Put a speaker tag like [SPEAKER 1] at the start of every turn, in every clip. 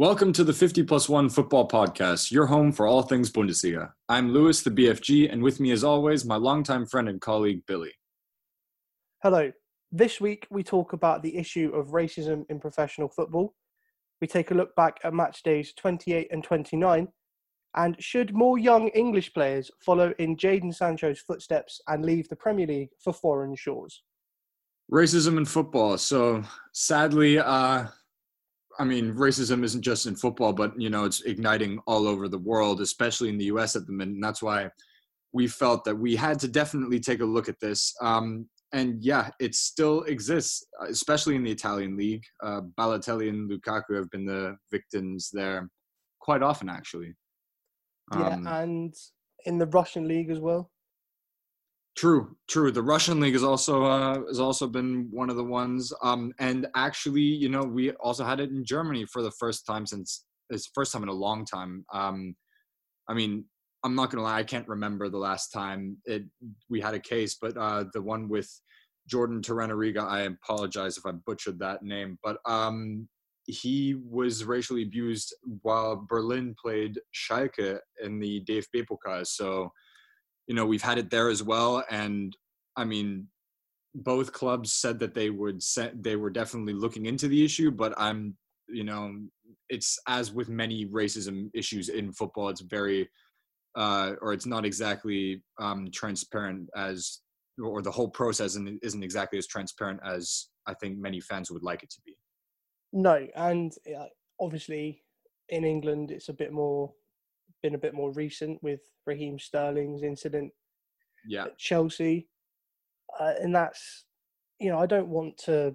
[SPEAKER 1] Welcome to the 50 plus 1 football podcast, your home for all things Bundesliga. I'm Louis, the BFG, and with me, as always, my longtime friend and colleague, Billy.
[SPEAKER 2] Hello. This week, we talk about the issue of racism in professional football. We take a look back at match days 28 and 29. And should more young English players follow in Jadon Sancho's footsteps and leave the Premier League for foreign shores?
[SPEAKER 1] Racism in football. So, sadly, uh, I mean, racism isn't just in football, but you know, it's igniting all over the world, especially in the U.S. at the minute. And that's why we felt that we had to definitely take a look at this. Um, and yeah, it still exists, especially in the Italian league. Uh, Balotelli and Lukaku have been the victims there quite often, actually.
[SPEAKER 2] Um, yeah, and in the Russian league as well.
[SPEAKER 1] True, true. The Russian league has also uh, has also been one of the ones. Um, and actually, you know, we also had it in Germany for the first time since it's first time in a long time. Um, I mean, I'm not gonna lie, I can't remember the last time it we had a case, but uh, the one with Jordan Torunarigha, I apologize if I butchered that name, but um, he was racially abused while Berlin played Schalke in the DFB Pokal. So you know we've had it there as well and i mean both clubs said that they would set they were definitely looking into the issue but i'm you know it's as with many racism issues in football it's very uh, or it's not exactly um, transparent as or the whole process isn't exactly as transparent as i think many fans would like it to be.
[SPEAKER 2] No and uh, obviously in england it's a bit more been a bit more recent with Raheem Sterling's incident
[SPEAKER 1] yeah.
[SPEAKER 2] at Chelsea. Uh, and that's, you know, I don't want to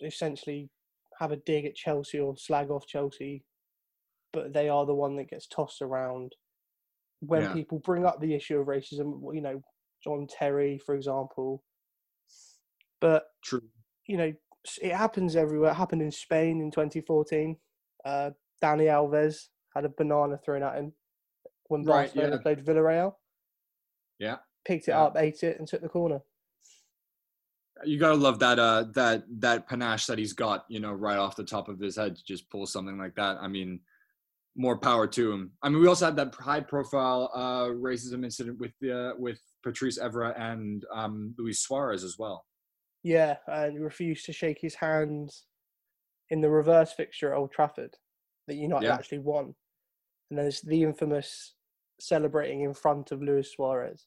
[SPEAKER 2] essentially have a dig at Chelsea or slag off Chelsea, but they are the one that gets tossed around when yeah. people bring up the issue of racism. You know, John Terry, for example. But,
[SPEAKER 1] True.
[SPEAKER 2] you know, it happens everywhere. It happened in Spain in 2014. Uh, Dani Alves had a banana thrown at him when right, Barcelona yeah. played Villarreal.
[SPEAKER 1] Yeah.
[SPEAKER 2] Picked it
[SPEAKER 1] yeah.
[SPEAKER 2] up, ate it, and took the corner.
[SPEAKER 1] You gotta love that uh that that panache that he's got, you know, right off the top of his head to just pull something like that. I mean, more power to him. I mean, we also had that high profile uh racism incident with the uh, with Patrice Evra and um Luis Suarez as well.
[SPEAKER 2] Yeah, and refused to shake his hands in the reverse fixture at Old Trafford that United yeah. actually won and there's the infamous celebrating in front of Luis Suarez,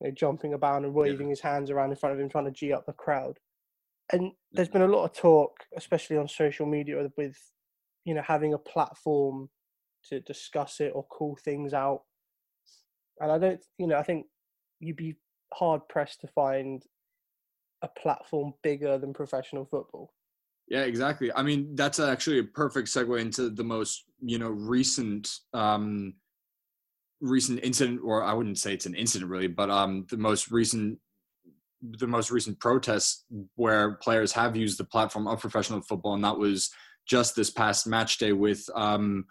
[SPEAKER 2] you know, jumping about and waving yeah. his hands around in front of him, trying to g up the crowd. And mm. there's been a lot of talk, especially on social media, with you know having a platform to discuss it or call things out. And I don't, you know, I think you'd be hard pressed to find a platform bigger than professional football.
[SPEAKER 1] Yeah, exactly. I mean, that's actually a perfect segue into the most, you know, recent um recent incident or I wouldn't say it's an incident really, but um the most recent the most recent protests where players have used the platform of professional football and that was just this past match day with um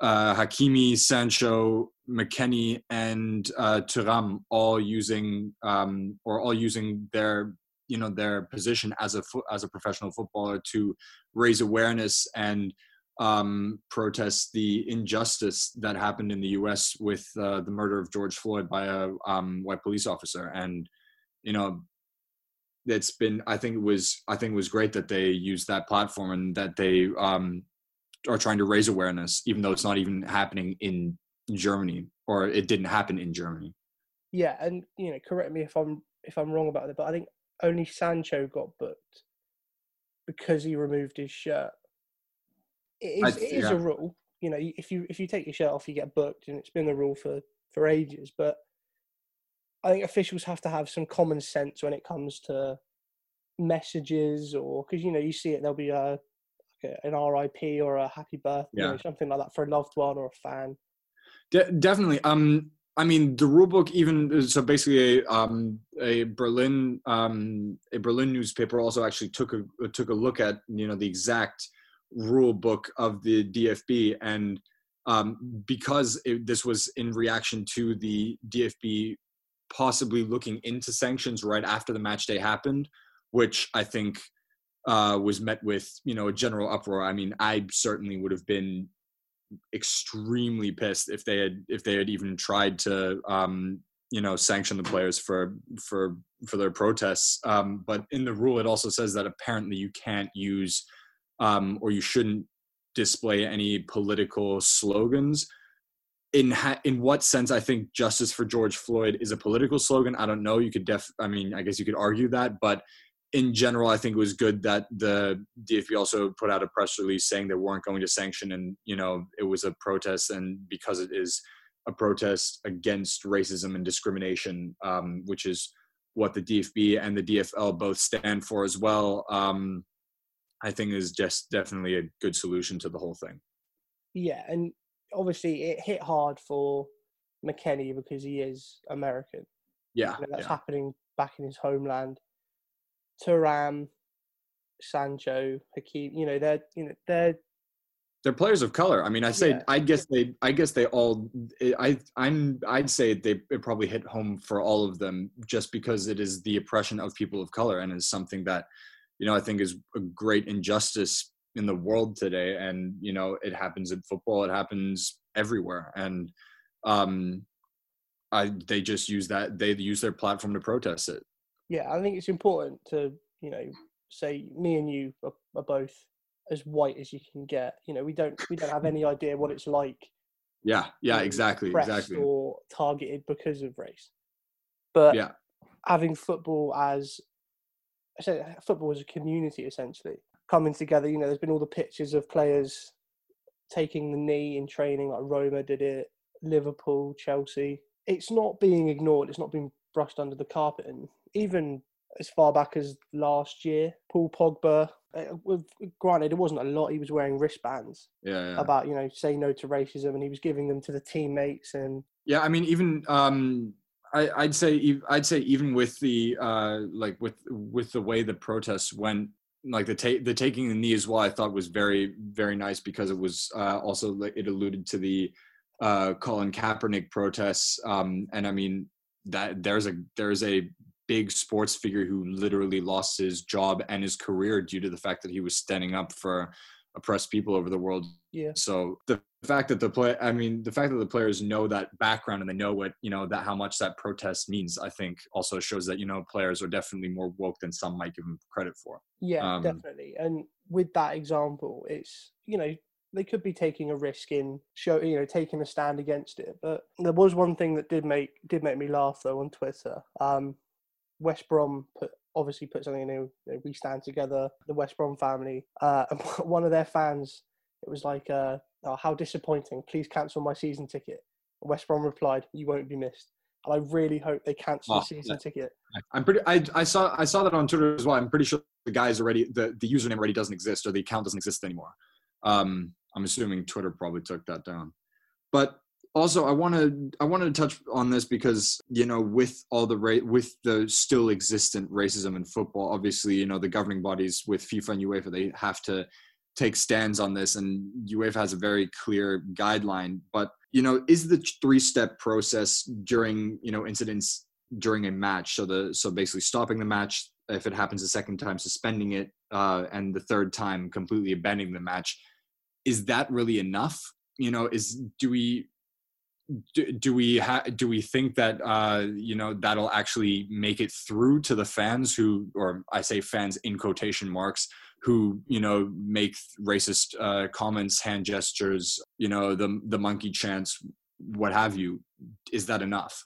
[SPEAKER 1] uh, Hakimi, Sancho, McKennie, and uh, Thuram all using um, or all using their you know their position as a as a professional footballer to raise awareness and um, protest the injustice that happened in the U.S. with uh, the murder of George Floyd by a um, white police officer, and you know, it's been. I think it was. I think it was great that they used that platform and that they um, are trying to raise awareness, even though it's not even happening in Germany or it didn't happen in Germany.
[SPEAKER 2] Yeah, and you know, correct me if I'm if I'm wrong about it, but I think only Sancho got booked because he removed his shirt. It is, I, it is yeah. a rule. You know, if you if you take your shirt off, you get booked, and it's been the rule for for ages. But I think officials have to have some common sense when it comes to messages, or because you know you see it, there'll be a like a, an RIP or a happy birthday, yeah. you know, something like that for a loved one or a fan.
[SPEAKER 1] De- definitely. Um, I mean, the rule book even so basically a um, a Berlin um, a Berlin newspaper also actually took a took a look at you know the exact rule book of the DFB and um, because it, this was in reaction to the DFB possibly looking into sanctions right after the match day happened, which I think uh, was met with you know a general uproar. I mean, I certainly would have been extremely pissed if they had if they had even tried to um, you know sanction the players for for for their protests. Um, but in the rule, it also says that apparently you can't use um, or you shouldn't display any political slogans. In ha- in what sense I think justice for George Floyd is a political slogan, I don't know. You could def I mean, I guess you could argue that, but in general, I think it was good that the DFB also put out a press release saying they weren't going to sanction, and you know it was a protest, and because it is a protest against racism and discrimination, um, which is what the DFB and the DFL both stand for as well. Um, I think is just definitely a good solution to the whole thing.
[SPEAKER 2] Yeah, and obviously it hit hard for McKennie because he is American.
[SPEAKER 1] Yeah,
[SPEAKER 2] you know, that's
[SPEAKER 1] yeah.
[SPEAKER 2] happening back in his homeland. Thuram, Sancho, Hakeem, you know, they're you know they're
[SPEAKER 1] they're players of color. I mean, I say yeah. I guess they I guess they all I I'm I'd say they it probably hit home for all of them just because it is the oppression of people of color and is something that you know I think is a great injustice in the world today and you know it happens in football it happens everywhere and um I they just use that they use their platform to protest it
[SPEAKER 2] yeah, I think it's important to you know say me and you are, are, both as white as you can get. You know, we don't we don't have any idea what it's like.
[SPEAKER 1] Yeah, yeah, exactly, exactly.
[SPEAKER 2] Or targeted because of race, but yeah, having football as I said, football as a community essentially coming together. You know, there's been all the pictures of players taking the knee in training, like Roma did it, Liverpool, Chelsea. It's not being ignored. It's not being brushed under the carpet, and even as far back as last year, Paul Pogba. Uh, with, granted, it wasn't a lot. He was wearing wristbands.
[SPEAKER 1] Yeah, yeah.
[SPEAKER 2] About you know, say no to racism, and he was giving them to the teammates. And
[SPEAKER 1] yeah, I mean, even um, I, I'd say I'd say even with the uh, like with with the way the protests went, like the ta- the taking the knee as well, I thought was very very nice because it was uh, also it alluded to the uh, Colin Kaepernick protests, um, and I mean that there's a there's a big sports figure who literally lost his job and his career due to the fact that he was standing up for oppressed people over the world.
[SPEAKER 2] Yeah.
[SPEAKER 1] So the fact that the play, I mean, the fact that the players know that background and they know what you know that how much that protest means, I think also shows that you know players are definitely more woke than some might give them credit for.
[SPEAKER 2] Yeah, um, definitely. And with that example, it's you know they could be taking a risk in show you know taking a stand against it but there was one thing that did make did make me laugh though on twitter um West Brom put obviously put something new. You know, we stand together, the West Brom family. Uh, and one of their fans, it was like, uh, oh, "How disappointing! Please cancel my season ticket." And West Brom replied, "You won't be missed." And I really hope they cancel oh, the season yeah. ticket.
[SPEAKER 1] I'm pretty. I, I saw I saw that on Twitter as well. I'm pretty sure the guy's already the the username already doesn't exist or the account doesn't exist anymore. Um, I'm assuming Twitter probably took that down. But also i want to i wanted to touch on this because you know with all the ra- with the still existent racism in football obviously you know the governing bodies with fifa and uefa they have to take stands on this and uefa has a very clear guideline. But you know is the three step process during you know incidents during a match so the so basically stopping the match if it happens a second time suspending it uh, and the third time completely abandoning the match is that really enough? You know is do we do, do we ha- do we think that uh, you know that'll actually make it through to the fans who, or I say fans in quotation marks, who you know make racist uh, comments, hand gestures, you know the the monkey chants, what have you? Is that enough?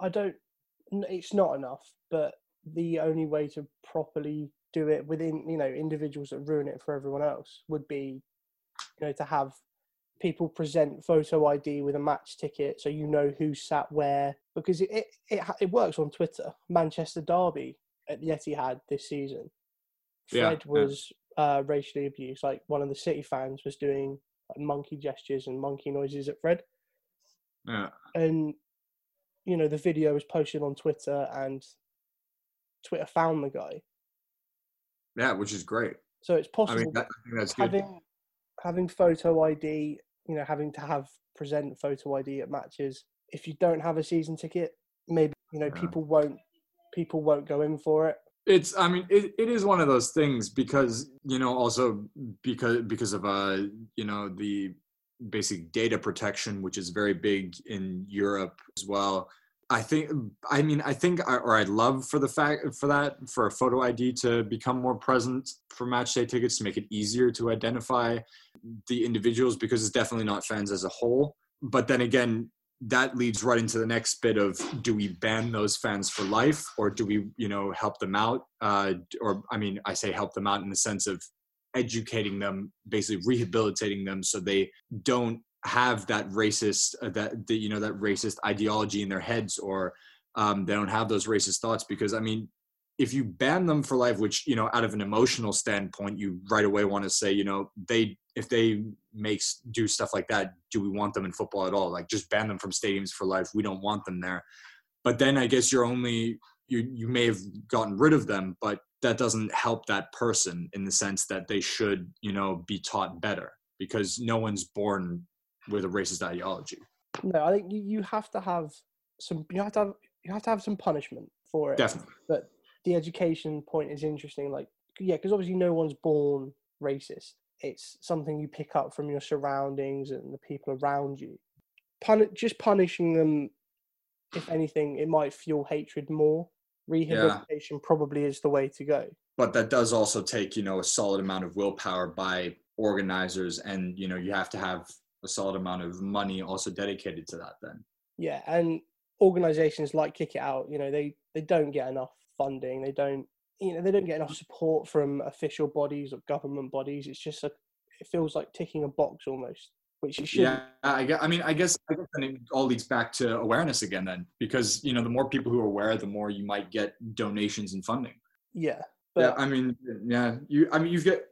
[SPEAKER 2] I don't. It's not enough, but the only way to properly do it within you know individuals that ruin it for everyone else would be you know to have people present photo ID with a match ticket so you know who sat where because it it, it, it works on Twitter. Manchester Derby at the Etihad this season. Fred yeah, was yeah. Uh, racially abused. Like one of the City fans was doing like, monkey gestures and monkey noises at Fred.
[SPEAKER 1] Yeah.
[SPEAKER 2] And you know the video was posted on Twitter and Twitter found the guy.
[SPEAKER 1] Yeah, which is great.
[SPEAKER 2] So it's possible. I mean, that, having, good having photo ID, you know, having to have present photo ID at matches. If you don't have a season ticket, maybe you know yeah. people won't people won't go in for it.
[SPEAKER 1] It's I mean it, it is one of those things because you know also because because of uh you know the basic data protection which is very big in Europe as well. I think I mean I think or I'd love for the fact for that for a photo ID to become more present for match day tickets to make it easier to identify the individuals because it's definitely not fans as a whole. But then again, that leads right into the next bit of do we ban those fans for life or do we you know help them out uh, or i mean i say help them out in the sense of educating them basically rehabilitating them so they don't have that racist uh, that the, you know that racist ideology in their heads or um, they don't have those racist thoughts because i mean if you ban them for life which you know out of an emotional standpoint you right away want to say you know they if they makes do stuff like that do we want them in football at all? Like just ban them from stadiums for life. We don't want them there. But then i guess you're only you you may have gotten rid of them but that doesn't help that person in the sense that they should you know be taught better because no one's born with a racist ideology
[SPEAKER 2] no i think you, you have to have some you have to have you have to have some punishment for it
[SPEAKER 1] definitely
[SPEAKER 2] but the education point is interesting. Like, yeah, because obviously no one's born racist. It's something you pick up from your surroundings and the people around you. Pun- just punishing them, if anything, it might fuel hatred more. Rehabilitation yeah. probably is the way to go.
[SPEAKER 1] But that does also take, you know, a solid amount of willpower by organizers, and you know, you have to have a solid amount of money also dedicated to that. Then.
[SPEAKER 2] Yeah, and organizations like Kick It Out, you know, they they don't get enough funding. They don't, you know, they don't get enough support from official bodies or government bodies. It's just a, it feels like ticking a box almost, which you should.
[SPEAKER 1] Yeah, I, I mean, I guess, I guess it all leads back to awareness again, then, because you know, the more people who are aware, the more you might get donations and funding.
[SPEAKER 2] Yeah.
[SPEAKER 1] But, yeah, I mean, yeah, you. I mean, you get,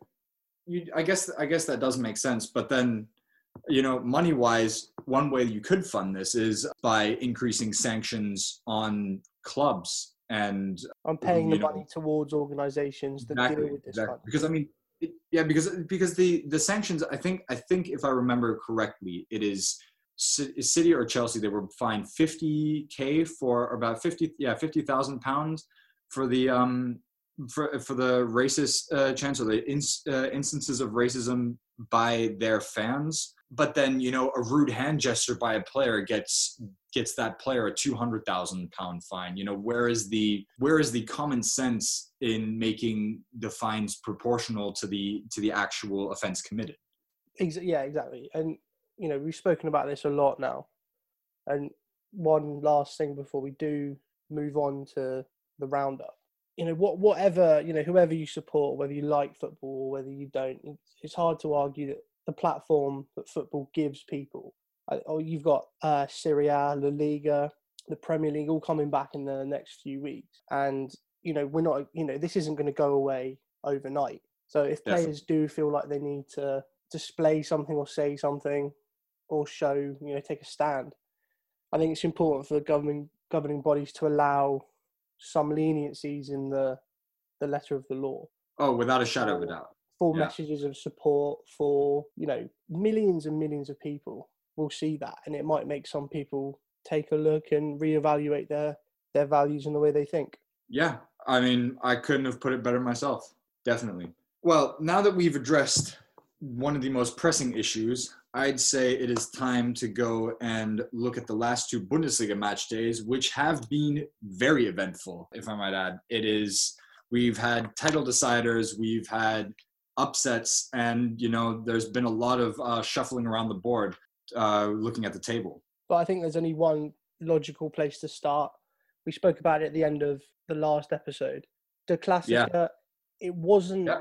[SPEAKER 1] you. I guess, I guess that does make sense, but then you know, money wise, one way you could fund this is by increasing sanctions on clubs and
[SPEAKER 2] I'm paying the know, money towards organizations that exactly, deal with this. Exactly.
[SPEAKER 1] Because I mean, it, yeah, because because the the sanctions, I think I think if I remember correctly, it is City or Chelsea. They were fined 50k for about 50 yeah 50,000 pounds for the um for for the racist uh, chance or the ins, uh, instances of racism by their fans but then you know a rude hand gesture by a player gets gets that player a 200,000 pound fine. You know where is the where is the common sense in making the fines proportional to the to the actual offense committed?
[SPEAKER 2] Yeah exactly. And you know we've spoken about this a lot now. And one last thing before we do move on to the roundup. You know what whatever you know whoever you support whether you like football or whether you don't it's hard to argue that the platform that football gives people. Oh, you've got uh, Serie A, La Liga, the Premier League all coming back in the next few weeks, and you know we're not. You know this isn't going to go away overnight. So if players do feel like they need to display something or say something or show, you know, take a stand, I think it's important for the governing governing bodies to allow some leniencies in the the letter of the law.
[SPEAKER 1] Oh, without a shadow of a doubt
[SPEAKER 2] full yeah. messages of support for you know millions and millions of people will see that and it might make some people take a look and reevaluate their their values and the way they think.
[SPEAKER 1] Yeah i mean i couldn't have put it better myself definitely. Well now that we've addressed one of the most pressing issues i'd say it is time to go and look at the last two bundesliga match days which have been very eventful if i might add. It is we've had title deciders we've had upsets, and you know there's been a lot of uh, shuffling around the board, uh, looking at the table.
[SPEAKER 2] But I think there's only one logical place to start. We spoke about it at the end of the last episode. The classic. Yeah. It wasn't. Yeah.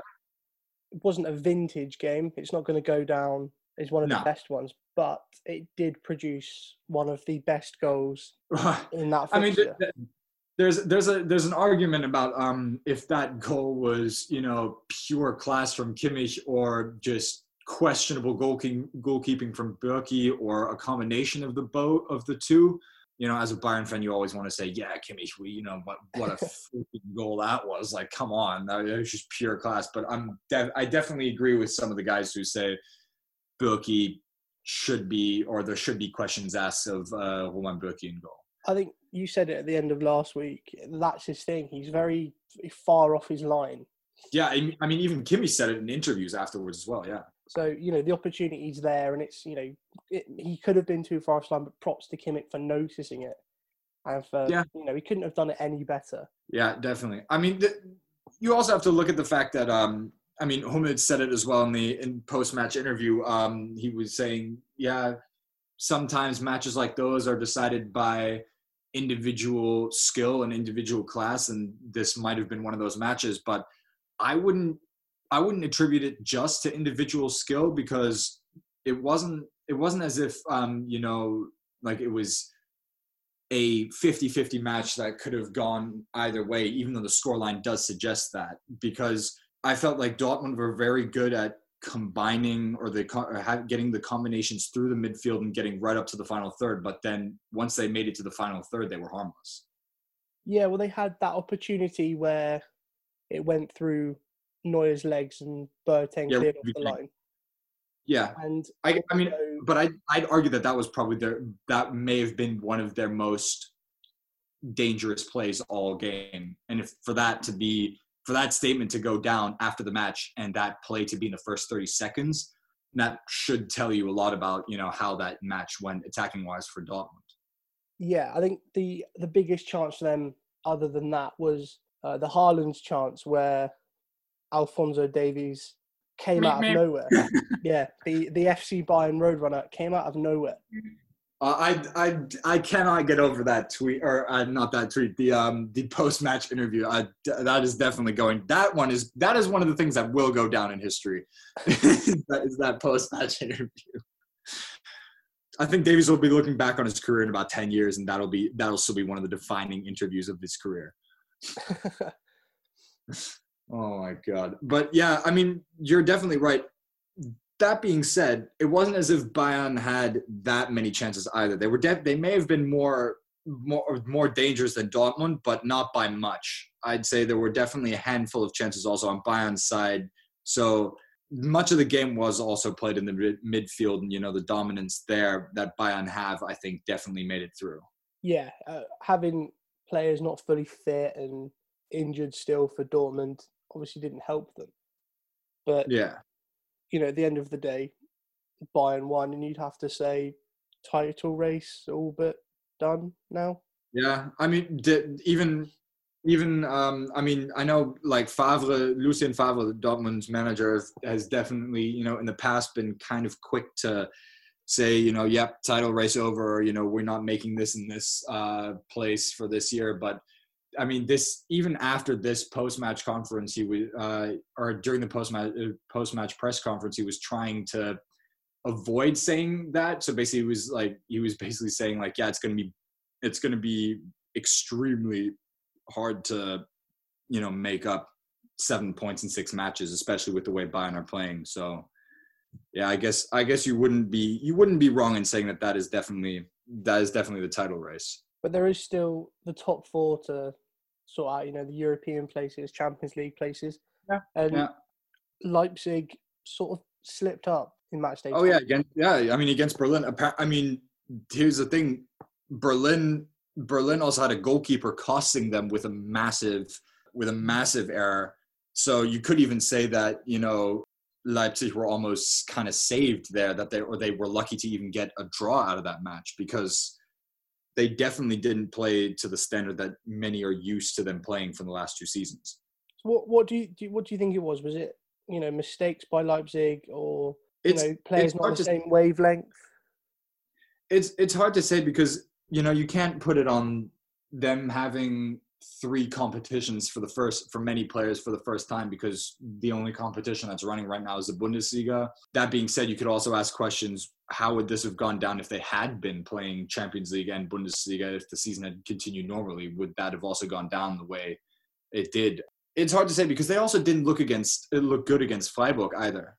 [SPEAKER 2] It wasn't a vintage game. It's not going to go down as one of no. the best ones, but it did produce one of the best goals in that. Fixture. I mean, the, the,
[SPEAKER 1] there's there's a there's an argument about um if that goal was you know pure class from Kimmich or just questionable goalkeeping goalkeeping from Bürki or a combination of the both of the two. You know, as a Bayern fan, you always want to say, "Yeah, Kimmich, we, you know, what what a goal that was! Like, come on, that was just pure class." But I'm def- I definitely agree with some of the guys who say Bürki should be, or there should be questions asked of uh, Roman Bürki in goal.
[SPEAKER 2] I think you said it at the end of last week. That's his thing. He's very far off his line.
[SPEAKER 1] Yeah, I mean, even Kimmy said it in interviews afterwards as well. Yeah.
[SPEAKER 2] So you know the opportunity's there, and it's you know it, he could have been too far off line, but props to Kimmich for noticing it, and for yeah. you know he couldn't have done it any better.
[SPEAKER 1] Yeah, definitely. I mean, the, you also have to look at the fact that um, I mean, Hummels said it as well in the in post match interview. Um, he was saying, yeah, sometimes matches like those are decided by individual skill and individual class, and this might have been one of those matches. But I wouldn't I wouldn't attribute it just to individual skill because it wasn't it wasn't as if um, you know like it was a 50-50 match that could have gone either way, even though the scoreline does suggest that. Because I felt like Dortmund were very good at combining or the or getting the combinations through the midfield and getting right up to the final third. But then once they made it to the final third, they were harmless.
[SPEAKER 2] Yeah, well, they had that opportunity where it went through Neuer's legs and Boateng yeah, cleared off the line.
[SPEAKER 1] Yeah, and I, I mean, but I, I'd argue that that was probably their that may have been one of their most dangerous plays all game, and if for that to be for that statement to go down after the match and that play to be in the first 30 seconds, that should tell you a lot about you know how that match went attacking wise for Dortmund.
[SPEAKER 2] Yeah, I think the the biggest chance for them, other than that, was uh, the Haaland's chance where Alphonso Davies came out of nowhere. yeah, the the FC Bayern Roadrunner came out of nowhere.
[SPEAKER 1] Uh, I I I cannot get over that tweet or uh, not that tweet. The um the post match interview. I, that is definitely going. That one is that is one of the things that will go down in history. that is that post match interview. I think Davies will be looking back on his career in about ten years, and that'll be that'll still be one of the defining interviews of his career. Oh my god. But yeah, I mean, you're definitely right. That being said, it wasn't as if Bayern had that many chances either. They were def- they may have been more more more dangerous than Dortmund, but not by much. I'd say there were definitely a handful of chances also on Bayern's side. So much of the game was also played in the mid- midfield, and you know the dominance there that Bayern have, I think, definitely made it through.
[SPEAKER 2] Yeah, uh, having players not fully fit and injured still for Dortmund obviously didn't help them. But
[SPEAKER 1] yeah,
[SPEAKER 2] you know, at the end of the day, Bayern won, and you'd have to say title race all but done now.
[SPEAKER 1] Yeah, I mean, even even um, I mean, I know like Favre, Lucien Favre, the Dortmund's manager, has definitely you know in the past been kind of quick to say you know, yep, title race over. You know, we're not making this in this uh, place for this year, but I mean, this even after this post-match conference, he was, uh, or during the post-match uh, post-match press conference, he was trying to avoid saying that. So basically, he was like, he was basically saying like, yeah, it's gonna be, it's gonna be extremely hard to, you know, make up seven points in six matches, especially with the way Bayern are playing. So, yeah, I guess I guess you wouldn't be you wouldn't be wrong in saying that that is definitely that is definitely the title race
[SPEAKER 2] but there is still the top four to sort out, you know, the European places, Champions League places.
[SPEAKER 1] Yeah.
[SPEAKER 2] And
[SPEAKER 1] yeah.
[SPEAKER 2] Leipzig sort of slipped up in match day.
[SPEAKER 1] Oh yeah, again, yeah. I mean, against Berlin. I mean, here's the thing: Berlin, Berlin also had a goalkeeper costing them with a massive, with a massive error. So you could even say that you know Leipzig were almost kind of saved there, that they or they were lucky to even get a draw out of that match because they definitely didn't play to the standard that many are used to them playing from the last two seasons.
[SPEAKER 2] What what do you, do you what do you think it was? Was it you know mistakes by Leipzig or you it's, know players not the to, same wavelength?
[SPEAKER 1] It's it's hard to say because you know you can't put it on them having three competitions for the first for many players for the first time because the only competition that's running right now is the Bundesliga. That being said, you could also ask questions: How would this have gone down if they had been playing Champions League and Bundesliga? If the season had continued normally, would that have also gone down the way it did? It's hard to say because they also didn't look against it look good against Freiburg either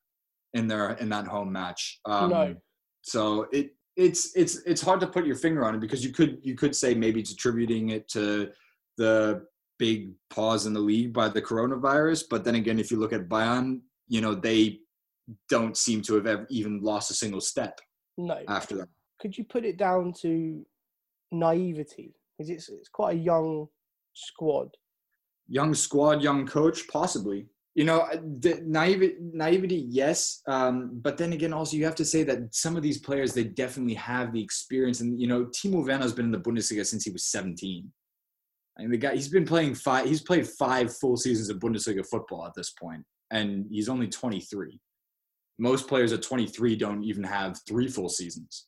[SPEAKER 1] in their in that home match. Um, no. So it it's it's it's hard to put your finger on it because you could you could say maybe it's attributing it to the big pause in the league by the coronavirus. But then again, if you look at Bayern, you know, they don't seem to have ever even lost a single step.
[SPEAKER 2] No.
[SPEAKER 1] After that.
[SPEAKER 2] Could you put it down to naivety? It's it's quite a young squad.
[SPEAKER 1] Young squad, young coach, possibly. You know, the naivety, naivety yes, um, but then again, also you have to say that some of these players they definitely have the experience, and you know, Timo Werner has been in the Bundesliga since he was 17. I mean, the guy he's been playing five. He's played five full seasons of Bundesliga football at this point, and he's only 23. Most players at 23 don't even have three full seasons,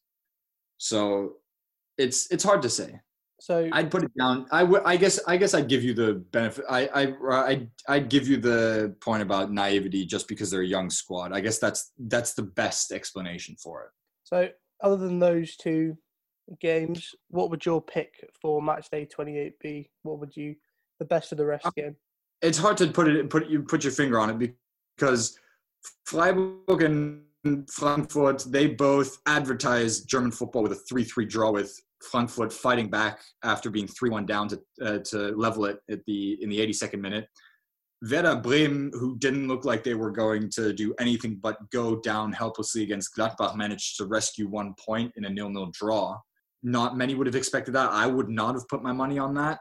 [SPEAKER 1] so it's it's hard to say.
[SPEAKER 2] So
[SPEAKER 1] I'd put it down. I would. I guess. I guess I'd give you the benefit. I. I. I. I'd give you the point about naivety just because they're a young squad. I guess that's that's the best explanation for it.
[SPEAKER 2] So other than those two games, what would your pick for match day 28 be? What would you the best of the rest game?
[SPEAKER 1] It's hard to put it put you put your finger on it because Freiburg and Frankfurt they both advertised German football with a 3-3 draw with Frankfurt fighting back after being 3-1 down to uh, to level it at the in the 82nd minute. Werder Bremen, who didn't look like they were going to do anything but go down helplessly against Gladbach, managed to rescue one point in a nil-nil draw. Not many would have expected that. I would not have put my money on that.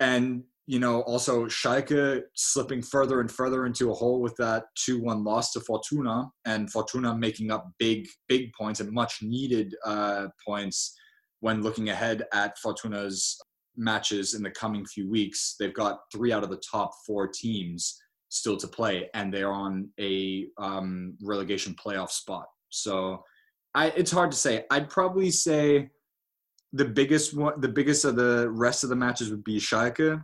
[SPEAKER 1] And you know, also Schalke slipping further and further into a hole with that 2-1 loss to Fortuna, and Fortuna making up big, big points and much needed uh, points when looking ahead at Fortuna's matches in the coming few weeks. They've got three out of the top four teams still to play, and they're on a um, relegation playoff spot. So I, it's hard to say. I'd probably say the biggest one, the biggest of the rest of the matches would be Schalke,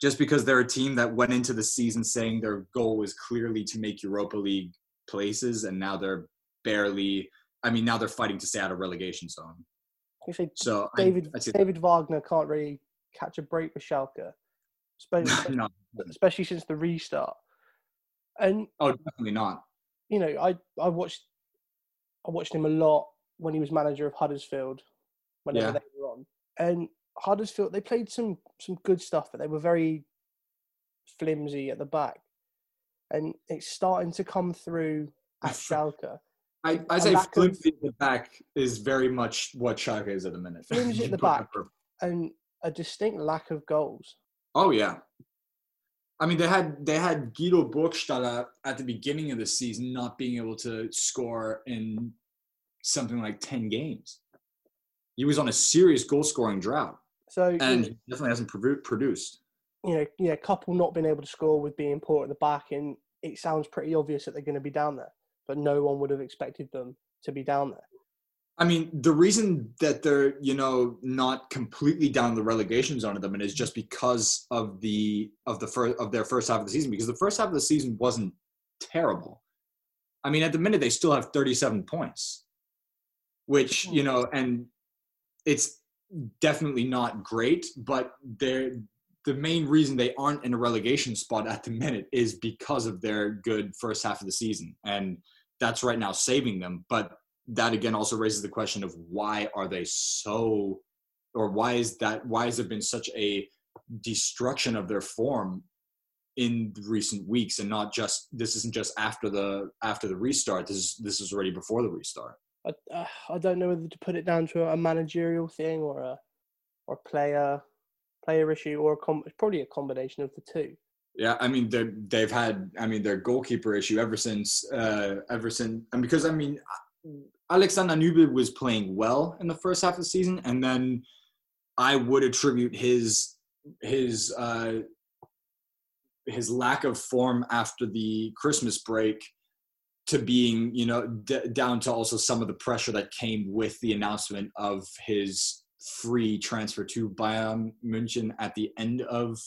[SPEAKER 1] just because they're a team that went into the season saying their goal was clearly to make Europa League places, and now they're barely. I mean, now they're fighting to stay out of relegation zone.
[SPEAKER 2] You say so David I, I David Wagner can't really catch a break with Schalke, especially, no. especially since the restart. And
[SPEAKER 1] oh, definitely not.
[SPEAKER 2] You know, I I watched I watched him a lot when he was manager of Huddersfield, whenever yeah. they were on. And Huddersfield, they played some some good stuff, but they were very flimsy at the back. And it's starting to come through at Schalke.
[SPEAKER 1] I, I say flimsy at the back is very much what Schalke is at the minute.
[SPEAKER 2] Flimsy at the back and a distinct lack of goals.
[SPEAKER 1] Oh yeah. I mean, they had they had Guido Burgstaller at the beginning of the season not being able to score in something like ten games. He was on a serious goal scoring drought.
[SPEAKER 2] So
[SPEAKER 1] and he definitely hasn't produced.
[SPEAKER 2] You know, yeah, couple not being able to score with being poor at the back, and it sounds pretty obvious that they're going to be down there but no one would have expected them to be down there.
[SPEAKER 1] I mean, the reason that they're you know not completely down the relegation zone at the minute is just because of the of the first of their first half of the season. Because the first half of the season wasn't terrible. I mean, at the minute they still have 37 points, which you hmm. know, and it's definitely not great. But they're the main reason they aren't in a relegation spot at the minute is because of their good first half of the season, and that's right now saving them. But that again also raises the question of why are they so or why is that why has there been such a destruction of their form in recent weeks and not just this isn't just after the after the restart this is this is already before the restart
[SPEAKER 2] i, uh, I don't know whether to put it down to a managerial thing or a or player player issue or a com- probably a combination of the two.
[SPEAKER 1] Yeah, I mean they they've had I mean their goalkeeper issue ever since uh, ever since and because I mean Alexander Nübel was playing well in the first half of the season, and then I would attribute his his uh, his lack of form after the Christmas break to being you know d- down to also some of the pressure that came with the announcement of his free transfer to Bayern München at the end of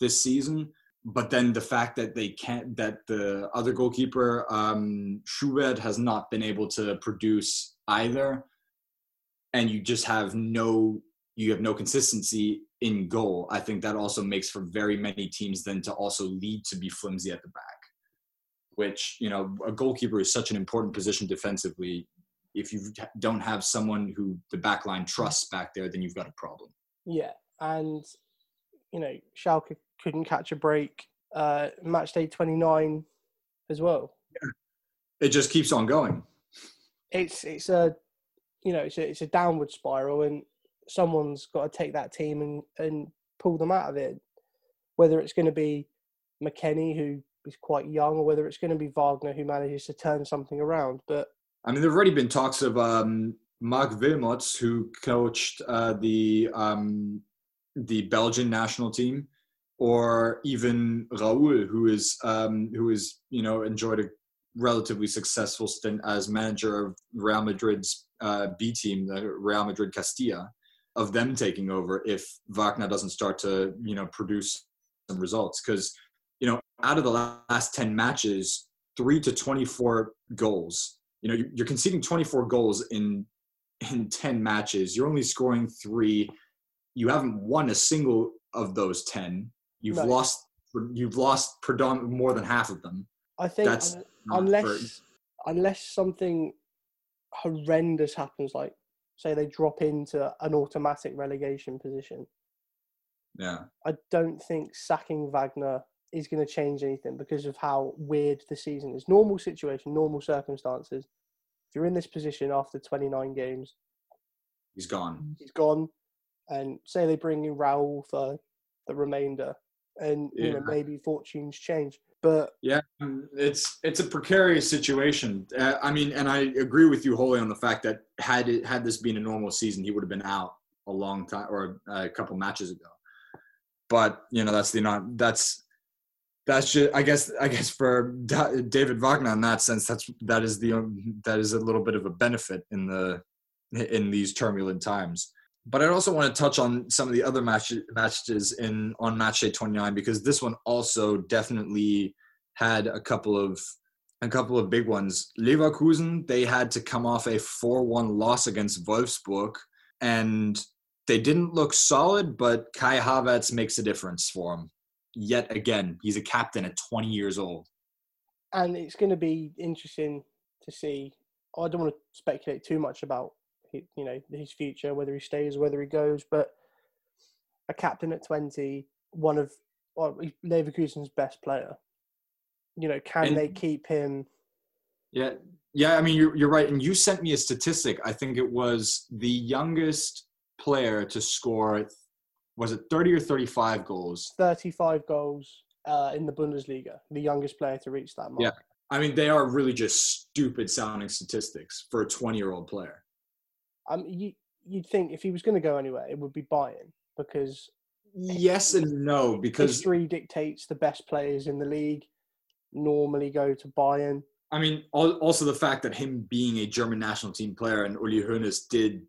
[SPEAKER 1] this season. But then the fact that they can't that the other goalkeeper um Schubert has not been able to produce either. And you just have no you have no consistency in goal. I think that also makes for very many teams then to also lead to be flimsy at the back which you know a goalkeeper is such an important position defensively if you don't have someone who the back line trusts back there then you've got a problem
[SPEAKER 2] yeah and you know Schalke couldn't catch a break. Uh, match day 29 as well. Yeah.
[SPEAKER 1] It just keeps on going.
[SPEAKER 2] It's it's a you know it's a, it's a downward spiral, and someone's got to take that team and, and pull them out of it. Whether it's going to be McKennie who is quite young, or whether it's going to be Wagner, who manages to turn something around. But
[SPEAKER 1] I mean, there've already been talks of um, Marc Wilmots, who coached uh, the um, the Belgian national team, or even Raúl, who is um, who is you know enjoyed a relatively successful stint as manager of Real Madrid's uh, B team, the Real Madrid Castilla, of them taking over if Wagner doesn't start to you know produce some results because out of the last 10 matches three to 24 goals. You know you're conceding 24 goals in in 10 matches. You're only scoring three. You haven't won a single of those 10 you've no. lost you've lost predom- more than half of them.
[SPEAKER 2] I think That's unless for, unless something horrendous happens like say they drop into an automatic relegation position.
[SPEAKER 1] Yeah.
[SPEAKER 2] I don't think sacking wagner is going to change anything because of how weird the season is normal situation normal circumstances if you're in this position after 29 games,
[SPEAKER 1] he's gone.
[SPEAKER 2] He's gone, and say they bring in Raúl for the remainder, and yeah. you know maybe fortunes change. But
[SPEAKER 1] yeah, um, it's it's a precarious situation. Uh, I mean, and I agree with you wholly on the fact that had it had this been a normal season, he would have been out a long time or a couple matches ago. But you know, that's the not that's that's just i guess i guess for david wagner in that sense that's that is the that is a little bit of a benefit in the in these turbulent times. But i also want to touch on some of the other match, matches in on match day 29 because this one also definitely had a couple of a couple of big ones. Leverkusen they had to come off a 4-1 loss against wolfsburg and they didn't look solid but kai havertz makes a difference for them yet again. He's a captain at 20 years old.
[SPEAKER 2] And it's going to be interesting to see. I don't want to speculate too much about you know his future, whether he stays, whether he goes. But a captain at 20, one of well, Leverkusen's best player. You know, can and, they keep him?
[SPEAKER 1] Yeah, yeah. I mean, you're you're right. And you sent me a statistic. I think it was the youngest player to score was it 30 or 35 goals?
[SPEAKER 2] 35 goals uh, in the Bundesliga, the youngest player to reach that mark.
[SPEAKER 1] Yeah. I mean, they are really just stupid sounding statistics for a 20 year old player.
[SPEAKER 2] Um, you, you'd think if he was going to go anywhere, it would be Bayern because.
[SPEAKER 1] Yes and no, because.
[SPEAKER 2] History dictates the best players in the league normally go to Bayern.
[SPEAKER 1] I mean, also the fact that him being a German national team player and Uli Hoeneß did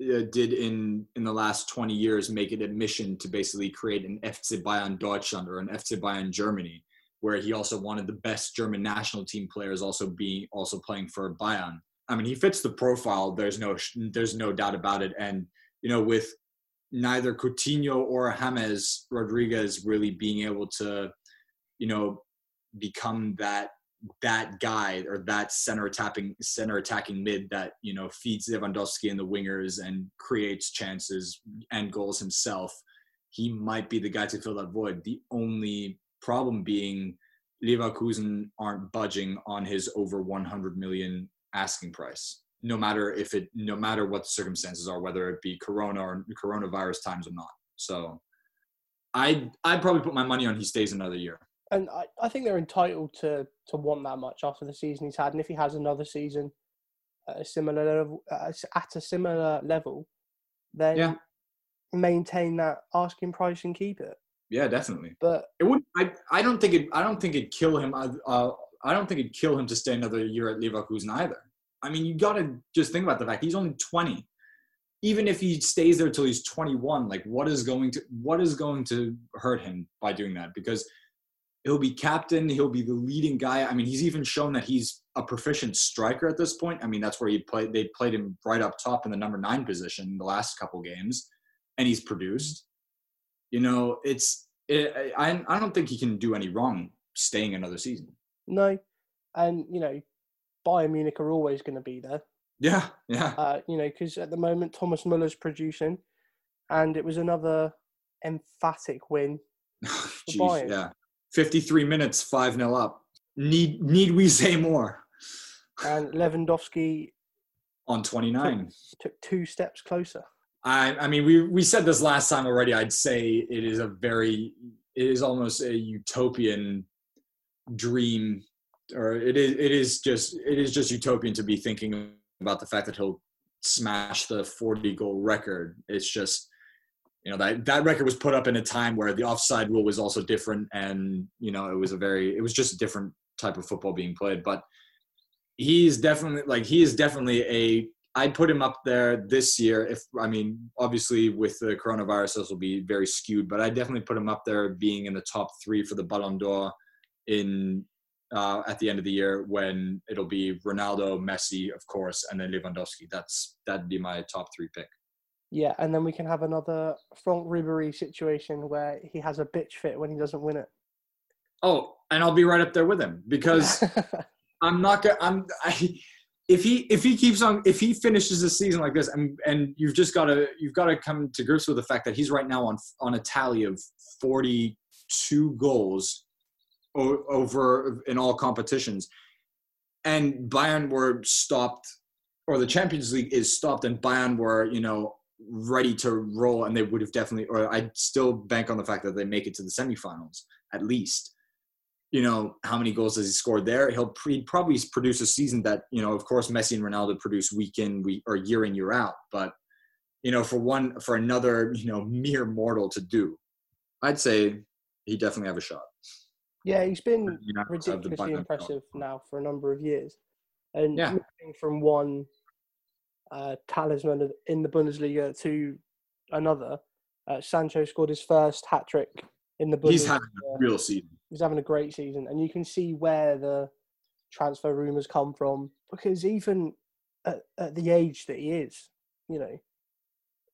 [SPEAKER 1] uh, did in in the last 20 years make it a mission to basically create an FC Bayern Deutschland or an FC Bayern Germany, where he also wanted the best German national team players also being also playing for Bayern. I mean, he fits the profile. There's no there's no doubt about it. And you know, with neither Coutinho or James Rodriguez really being able to, you know, become that that guy or that center attacking center attacking mid that you know feeds Lewandowski and the wingers and creates chances and goals himself. He might be the guy to fill that void. The only problem being Leverkusen aren't budging on his over 100 million asking price. No matter if it, no matter what the circumstances are, whether it be Corona or coronavirus times or not. So, I I'd probably put my money on he stays another year
[SPEAKER 2] and I, I think they're entitled to to want that much after the season he's had. And if he has another season at a similar level, at a similar level, then yeah. maintain that asking price and keep it.
[SPEAKER 1] Yeah, definitely.
[SPEAKER 2] But
[SPEAKER 1] it would. I I don't think it. I don't think it'd kill him. Uh, I don't think it'd kill him to stay another year at Leverkusen either. I mean, you got to just think about the fact he's only twenty. Even if he stays there till he's twenty one, like what is going to what is going to hurt him by doing that? Because he'll be captain. He'll be the leading guy. I mean he's even shown that he's a proficient striker at this point. I mean that's where he played they played him right up top in the number nine position the last couple games and he's produced. You know it's it, I, I don't think he can do any wrong staying another season.
[SPEAKER 2] No. And you know bayern munich are always going to be there.
[SPEAKER 1] Yeah yeah.
[SPEAKER 2] Uh, you know because at the moment thomas muller's producing and it was another emphatic win
[SPEAKER 1] Jeez, yeah 53 minutes, 5 0 up. Need need we say more?
[SPEAKER 2] And Lewandowski
[SPEAKER 1] on 29
[SPEAKER 2] took, took two steps closer.
[SPEAKER 1] I, I mean, we we said this last time already. I'd say it is a very, it is almost a utopian dream, or it is it is just it is just utopian to be thinking about the fact that he'll smash the 40 goal record. It's just you know that that record was put up in a time where the offside rule was also different and you know it was a very it was just a different type of football being played but he's definitely like he is definitely a I'd put him up there this year. If I mean, obviously with the coronavirus, this will be very skewed, but I definitely put him up there, being in the top three for the Ballon d'Or in uh, at the end of the year when it'll be Ronaldo, Messi, of course, and then Lewandowski. That's that'd be my top three pick.
[SPEAKER 2] Yeah, and then we can have another Franck Ribéry situation where he has a bitch fit when he doesn't win it.
[SPEAKER 1] Oh, and I'll be right up there with him because I'm not gonna. I'm. I, if he if he keeps on if he finishes the season like this and and you've just got to you've got to come to grips with the fact that he's right now on on a tally of 42 goals o- over in all competitions and Bayern were stopped or the Champions League is stopped and Bayern were you know ready to roll and they would have definitely or I'd still bank on the fact that they make it to the semifinals at least you know, how many goals has he scored there? He'll pre- probably produce a season that, you know, of course, Messi and Ronaldo produce week in, week or year in, year out. But, you know, for one, for another, you know, mere mortal to do, I'd say he definitely have a shot.
[SPEAKER 2] Yeah, he's been you know, ridiculously impressive now for a number of years. And yeah. moving from one uh, talisman in the Bundesliga to another, uh, Sancho scored his first hat trick in the Bundesliga.
[SPEAKER 1] He's having a real season
[SPEAKER 2] he's having a great season, and you can see where the transfer rumors come from because even at, at the age that he is, you know,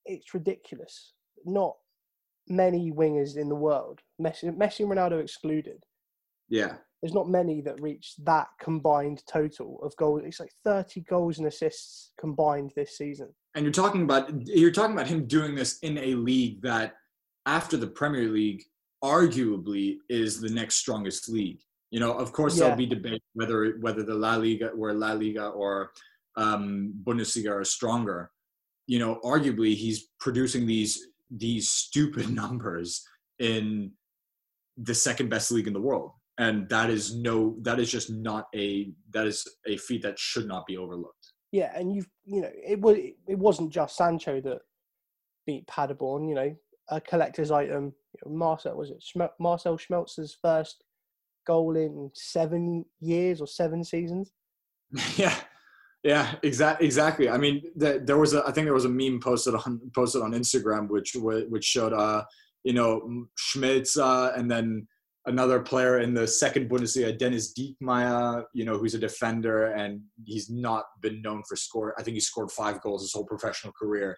[SPEAKER 2] it's ridiculous. Not many wingers in the world, Messi, Messi and Ronaldo excluded.
[SPEAKER 1] Yeah.
[SPEAKER 2] There's not many that reach that combined total of goals. It's like 30 goals and assists combined this season.
[SPEAKER 1] And you're talking about you're talking about him doing this in a league that after the Premier League arguably is the next strongest league. You know, of course, yeah. there'll be debate whether whether the La Liga or La Liga or um, Bundesliga are stronger. You know, arguably, he's producing these these stupid numbers in the second best league in the world, and that is no, that is just not a that is a feat that should not be overlooked.
[SPEAKER 2] Yeah, and you've you know it was it wasn't just Sancho that beat Paderborn. You know, a collector's item Marcel was it Marcel Schmelzer's first goal in seven years or seven seasons?
[SPEAKER 1] Yeah, yeah, exactly. Exactly. I mean, the, there was a I think there was a meme posted on posted on Instagram which which showed uh you know Schmelzer and then another player in the second Bundesliga, Dennis Diekmeier, you know, who's a defender and he's not been known for score. I think he scored five goals his whole professional career,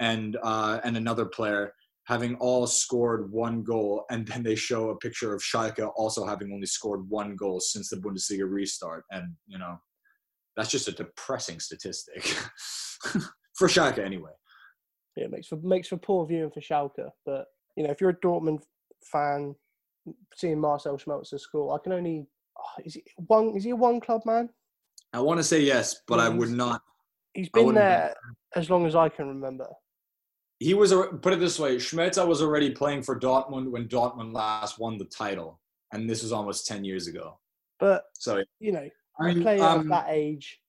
[SPEAKER 1] and uh, and another player having all scored one goal, and then they show a picture of Schalke also having only scored one goal since the Bundesliga restart, and you know that's just a depressing statistic for Schalke anyway.
[SPEAKER 2] Yeah, it makes for makes for poor viewing for Schalke, but you know if you're a Dortmund fan, seeing Marcel Schmelzer score, I can only oh, is he one is he a one club man?
[SPEAKER 1] I want to say yes, but I would not.
[SPEAKER 2] He's been there as long as I can remember
[SPEAKER 1] he was put it this way: Schmelzer was already playing for Dortmund when Dortmund last won the title, and this was almost ten years ago.
[SPEAKER 2] But so you know, I mean, player um, of that age,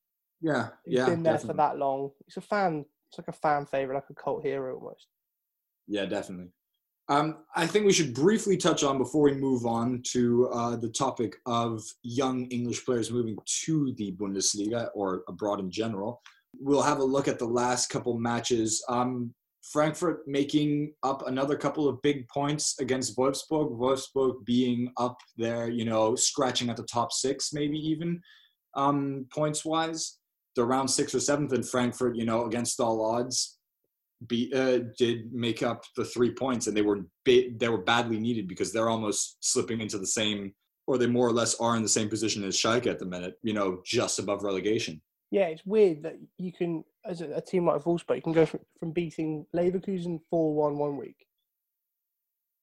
[SPEAKER 1] yeah,
[SPEAKER 2] he's
[SPEAKER 1] yeah,
[SPEAKER 2] been there definitely. for that long. He's a fan. It's like a fan favorite, like a cult hero almost.
[SPEAKER 1] Yeah, definitely. Um, I think we should briefly touch on before we move on to uh, the topic of young English players moving to the Bundesliga or abroad in general. We'll have a look at the last couple matches. Um, Frankfurt making up another couple of big points against Wolfsburg. Wolfsburg being up there, you know, scratching at the top six, maybe even um, points wise. They're around sixth or seventh, in Frankfurt, you know, against all odds, be, uh, did make up the three points, and they were ba- they were badly needed because they're almost slipping into the same, or they more or less are in the same position as Schalke at the minute, you know, just above relegation
[SPEAKER 2] yeah, it's weird that you can, as a, a team like Wolfsburg, you can go from, from beating Leverkusen 4 1 one week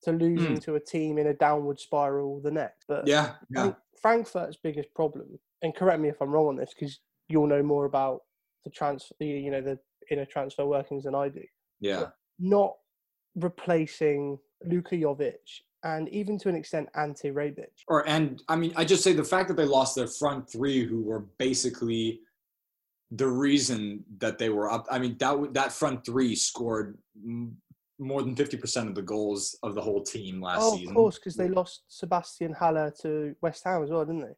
[SPEAKER 2] to losing mm. to a team in a downward spiral the next. But
[SPEAKER 1] yeah, yeah.
[SPEAKER 2] Frankfurt's biggest problem, and correct me if I'm wrong on this, because you'll know more about the transfer, you know, the inner transfer workings than I do.
[SPEAKER 1] Yeah.
[SPEAKER 2] Not replacing Luka Jovic and even to an extent Ante Rebic.
[SPEAKER 1] Or and I mean, I just say the fact that they lost their front three, who were basically the reason that they were up. I mean, that that front three scored more than fifty percent of the goals of the whole team last
[SPEAKER 2] oh,
[SPEAKER 1] season.
[SPEAKER 2] Of course, because they lost Sebastian Haller to West Ham as well, didn't they?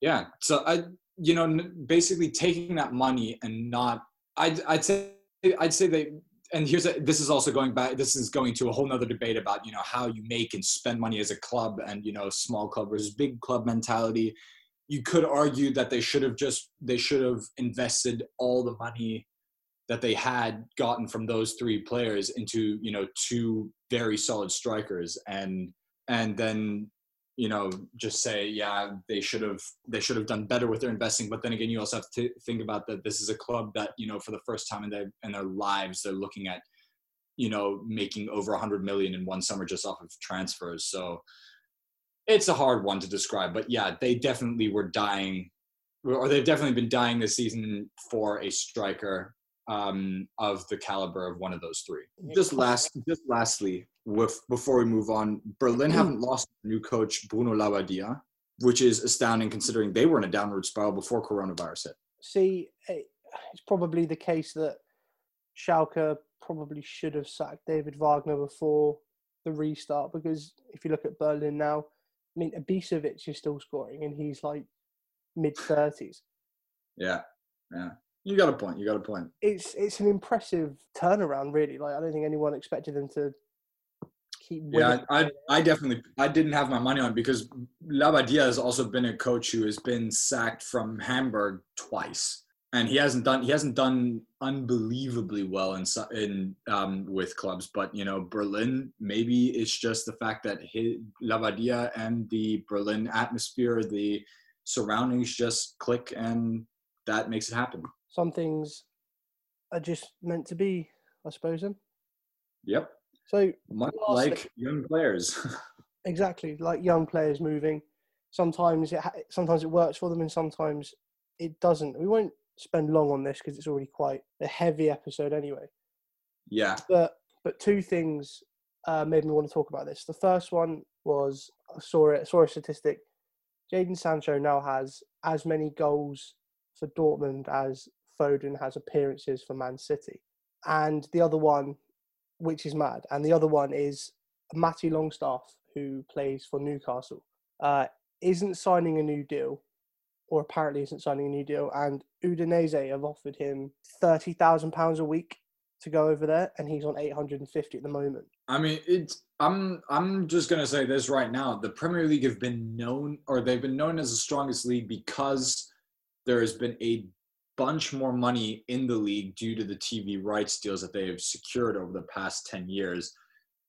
[SPEAKER 1] Yeah. So I, you know, basically taking that money and not, I'd, I'd say, I'd say they and here's a, this is also going back this is going to a whole nother debate about you know how you make and spend money as a club and you know small club versus big club mentality. You could argue that they should have just they should have invested all the money that they had gotten from those three players into you know two very solid strikers. And and then you know just say yeah they should have they should have done better with their investing. But then again you also have to think about that this is a club that you know for the first time in their in their lives they're looking at you know making over 100 million in one summer just off of transfers. So it's a hard one to describe but yeah they definitely were dying or they've definitely been dying this season for a striker um, of the caliber of one of those three. Just last, just lastly, with before we move on, Berlin mm. haven't lost new coach Bruno Labbadia, which is astounding considering they were in a downward spiral before coronavirus hit.
[SPEAKER 2] See, it's probably the case that Schalke probably should have sacked David Wagner before the restart because if you look at Berlin now, I mean, Ibisevic is still scoring and he's like mid 30s.
[SPEAKER 1] Yeah, yeah. You got a point. You got a point.
[SPEAKER 2] It's it's an impressive turnaround, really. Like I don't think anyone expected them to keep.
[SPEAKER 1] Yeah, I, I definitely I didn't have my money on because Labbadia has also been a coach who has been sacked from Hamburg twice, and he hasn't done he hasn't done unbelievably well in in um, with clubs. But you know, Berlin maybe it's just the fact that his, Labbadia and the Berlin atmosphere, the surroundings just click, and that makes it happen
[SPEAKER 2] some things are just meant to be, I suppose. Then.
[SPEAKER 1] Yep.
[SPEAKER 2] So
[SPEAKER 1] much like young players.
[SPEAKER 2] exactly, like young players moving. Sometimes it sometimes it works for them, and sometimes it doesn't. We won't spend long on this because it's already quite a heavy episode anyway.
[SPEAKER 1] Yeah.
[SPEAKER 2] But but two things uh, made me want to talk about this. The first one was I saw it, saw a statistic. Jadon Sancho now has as many goals for Dortmund as Foden has appearances for Man City. And the other one, which is mad, and the other one is Matty Longstaff, who plays for Newcastle, uh, isn't signing a new deal, or apparently isn't signing a new deal, and Udinese have offered him thirty thousand pounds a week to go over there, and he's on eight hundred and fifty at the moment.
[SPEAKER 1] I mean, it's I'm I'm just gonna say this right now. The Premier League have been known, or they've been known as the strongest league because there has been a bunch more money in the league due to the TV rights deals that they have secured over the past 10 years.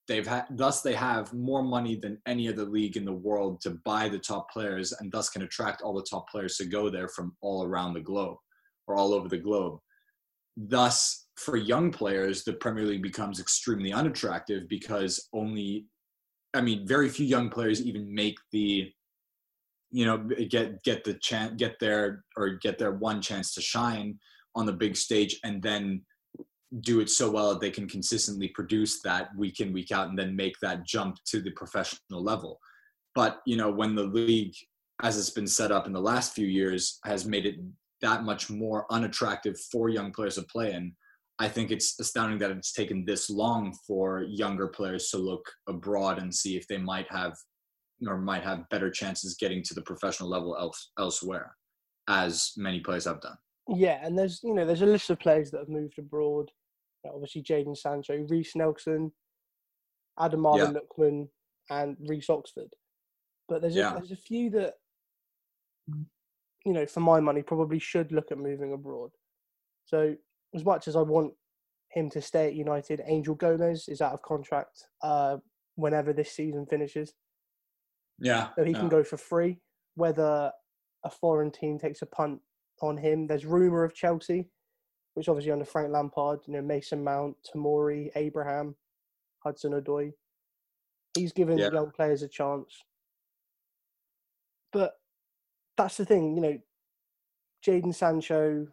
[SPEAKER 1] They've had, thus they have more money than any other league in the world to buy the top players and thus can attract all the top players to go there from all around the globe or all over the globe. Thus, for young players, the Premier League becomes extremely unattractive because only, I mean, very few young players even make the you know get get the chance get their or get their one chance to shine on the big stage and then do it so well that they can consistently produce that week in week out and then make that jump to the professional level. But you know when the league as it's been set up in the last few years has made it that much more unattractive for young players to play in i think it's astounding that it's taken this long for younger players to look abroad and see if they might have or might have better chances getting to the professional level else, elsewhere, as many players have done.
[SPEAKER 2] Yeah, and there's you know there's a list of players that have moved abroad. Obviously, Jadon Sancho, Reiss Nelson, Ademola yeah. Lookman, and Reece Oxford. But there's a, yeah. there's a few that you know, for my money, probably should look at moving abroad. So as much as I want him to stay at United, Angel Gomes is out of contract uh, whenever this season finishes.
[SPEAKER 1] Yeah.
[SPEAKER 2] So he
[SPEAKER 1] yeah.
[SPEAKER 2] can go for free. Whether a foreign team takes a punt on him, there's rumour of Chelsea, which obviously under Frank Lampard, you know, Mason Mount, Tomori, Abraham, Hudson Odoi. He's given yeah. young players a chance. But that's the thing, you know, Jadon Sancho,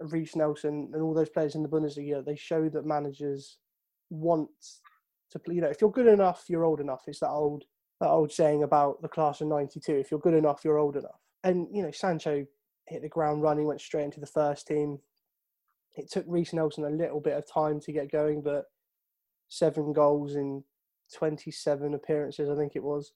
[SPEAKER 2] Reiss Nelson and all those players in the Bundesliga, they show that managers want to play. You know, if you're good enough, you're old enough. It's that old that old saying about the class of '92. If you're good enough, you're old enough. And you know, Sancho hit the ground running, went straight into the first team. It took Reiss Nelson a little bit of time to get going, but seven goals in 27 appearances, I think it was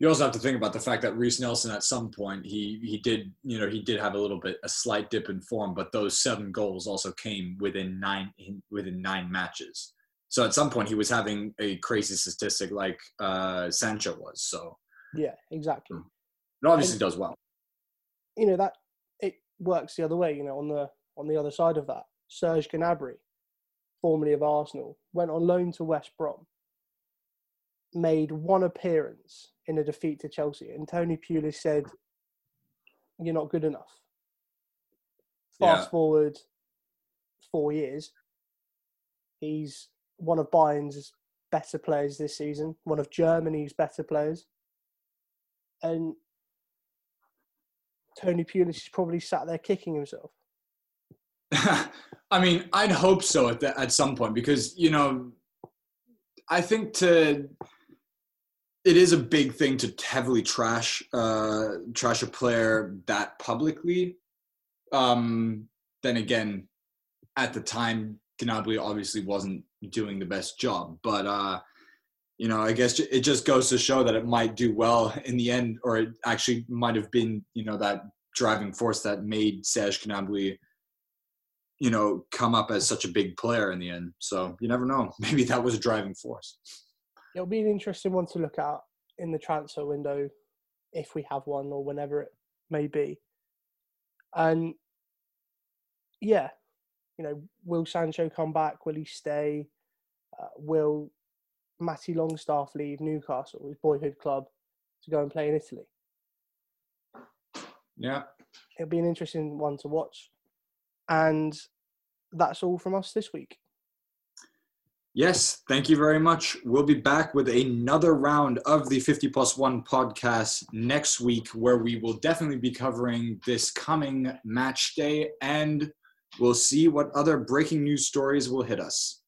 [SPEAKER 1] you also have to think about the fact that Reiss Nelson at some point he he did you know he did have a little bit a slight dip in form, but those seven goals also came within nine within nine matches. So at some point he was having a crazy statistic like uh, Sancho was. So
[SPEAKER 2] yeah, exactly.
[SPEAKER 1] It obviously and, does well.
[SPEAKER 2] You know that it works the other way. You know on the on the other side of that, Serge Gnabry, formerly of Arsenal, went on loan to West Brom made one appearance in a defeat to Chelsea, and Tony Pulis said, "You're not good enough." Fast yeah. forward four years, he's one of Bayern's better players this season, one of Germany's better players, and Tony Pulis is probably sat there kicking himself.
[SPEAKER 1] I mean, I'd hope so at the, at some point because you know, I think to it is a big thing to heavily trash uh, trash a player that publicly. Um, then again, at the time, Gnabry obviously wasn't doing the best job, but uh, you know, I guess it just goes to show that it might do well in the end, or it actually might have been, you know, that driving force that made Serge Gnabry, you know, come up as such a big player in the end. So you never know. Maybe that was a driving force
[SPEAKER 2] it'll be an interesting one to look at in the transfer window if we have one or whenever it may be. And yeah, you know, will Sancho come back? Will he stay? Uh, will Matty Longstaff leave Newcastle, his boyhood club, to go and play in Italy?
[SPEAKER 1] Yeah.
[SPEAKER 2] It'll be an interesting one to watch. And that's all from us this week.
[SPEAKER 1] Yes, thank you very much. We'll be back with another round of the 50 plus one podcast next week, where we will definitely be covering this coming match day and we'll see what other breaking news stories will hit us.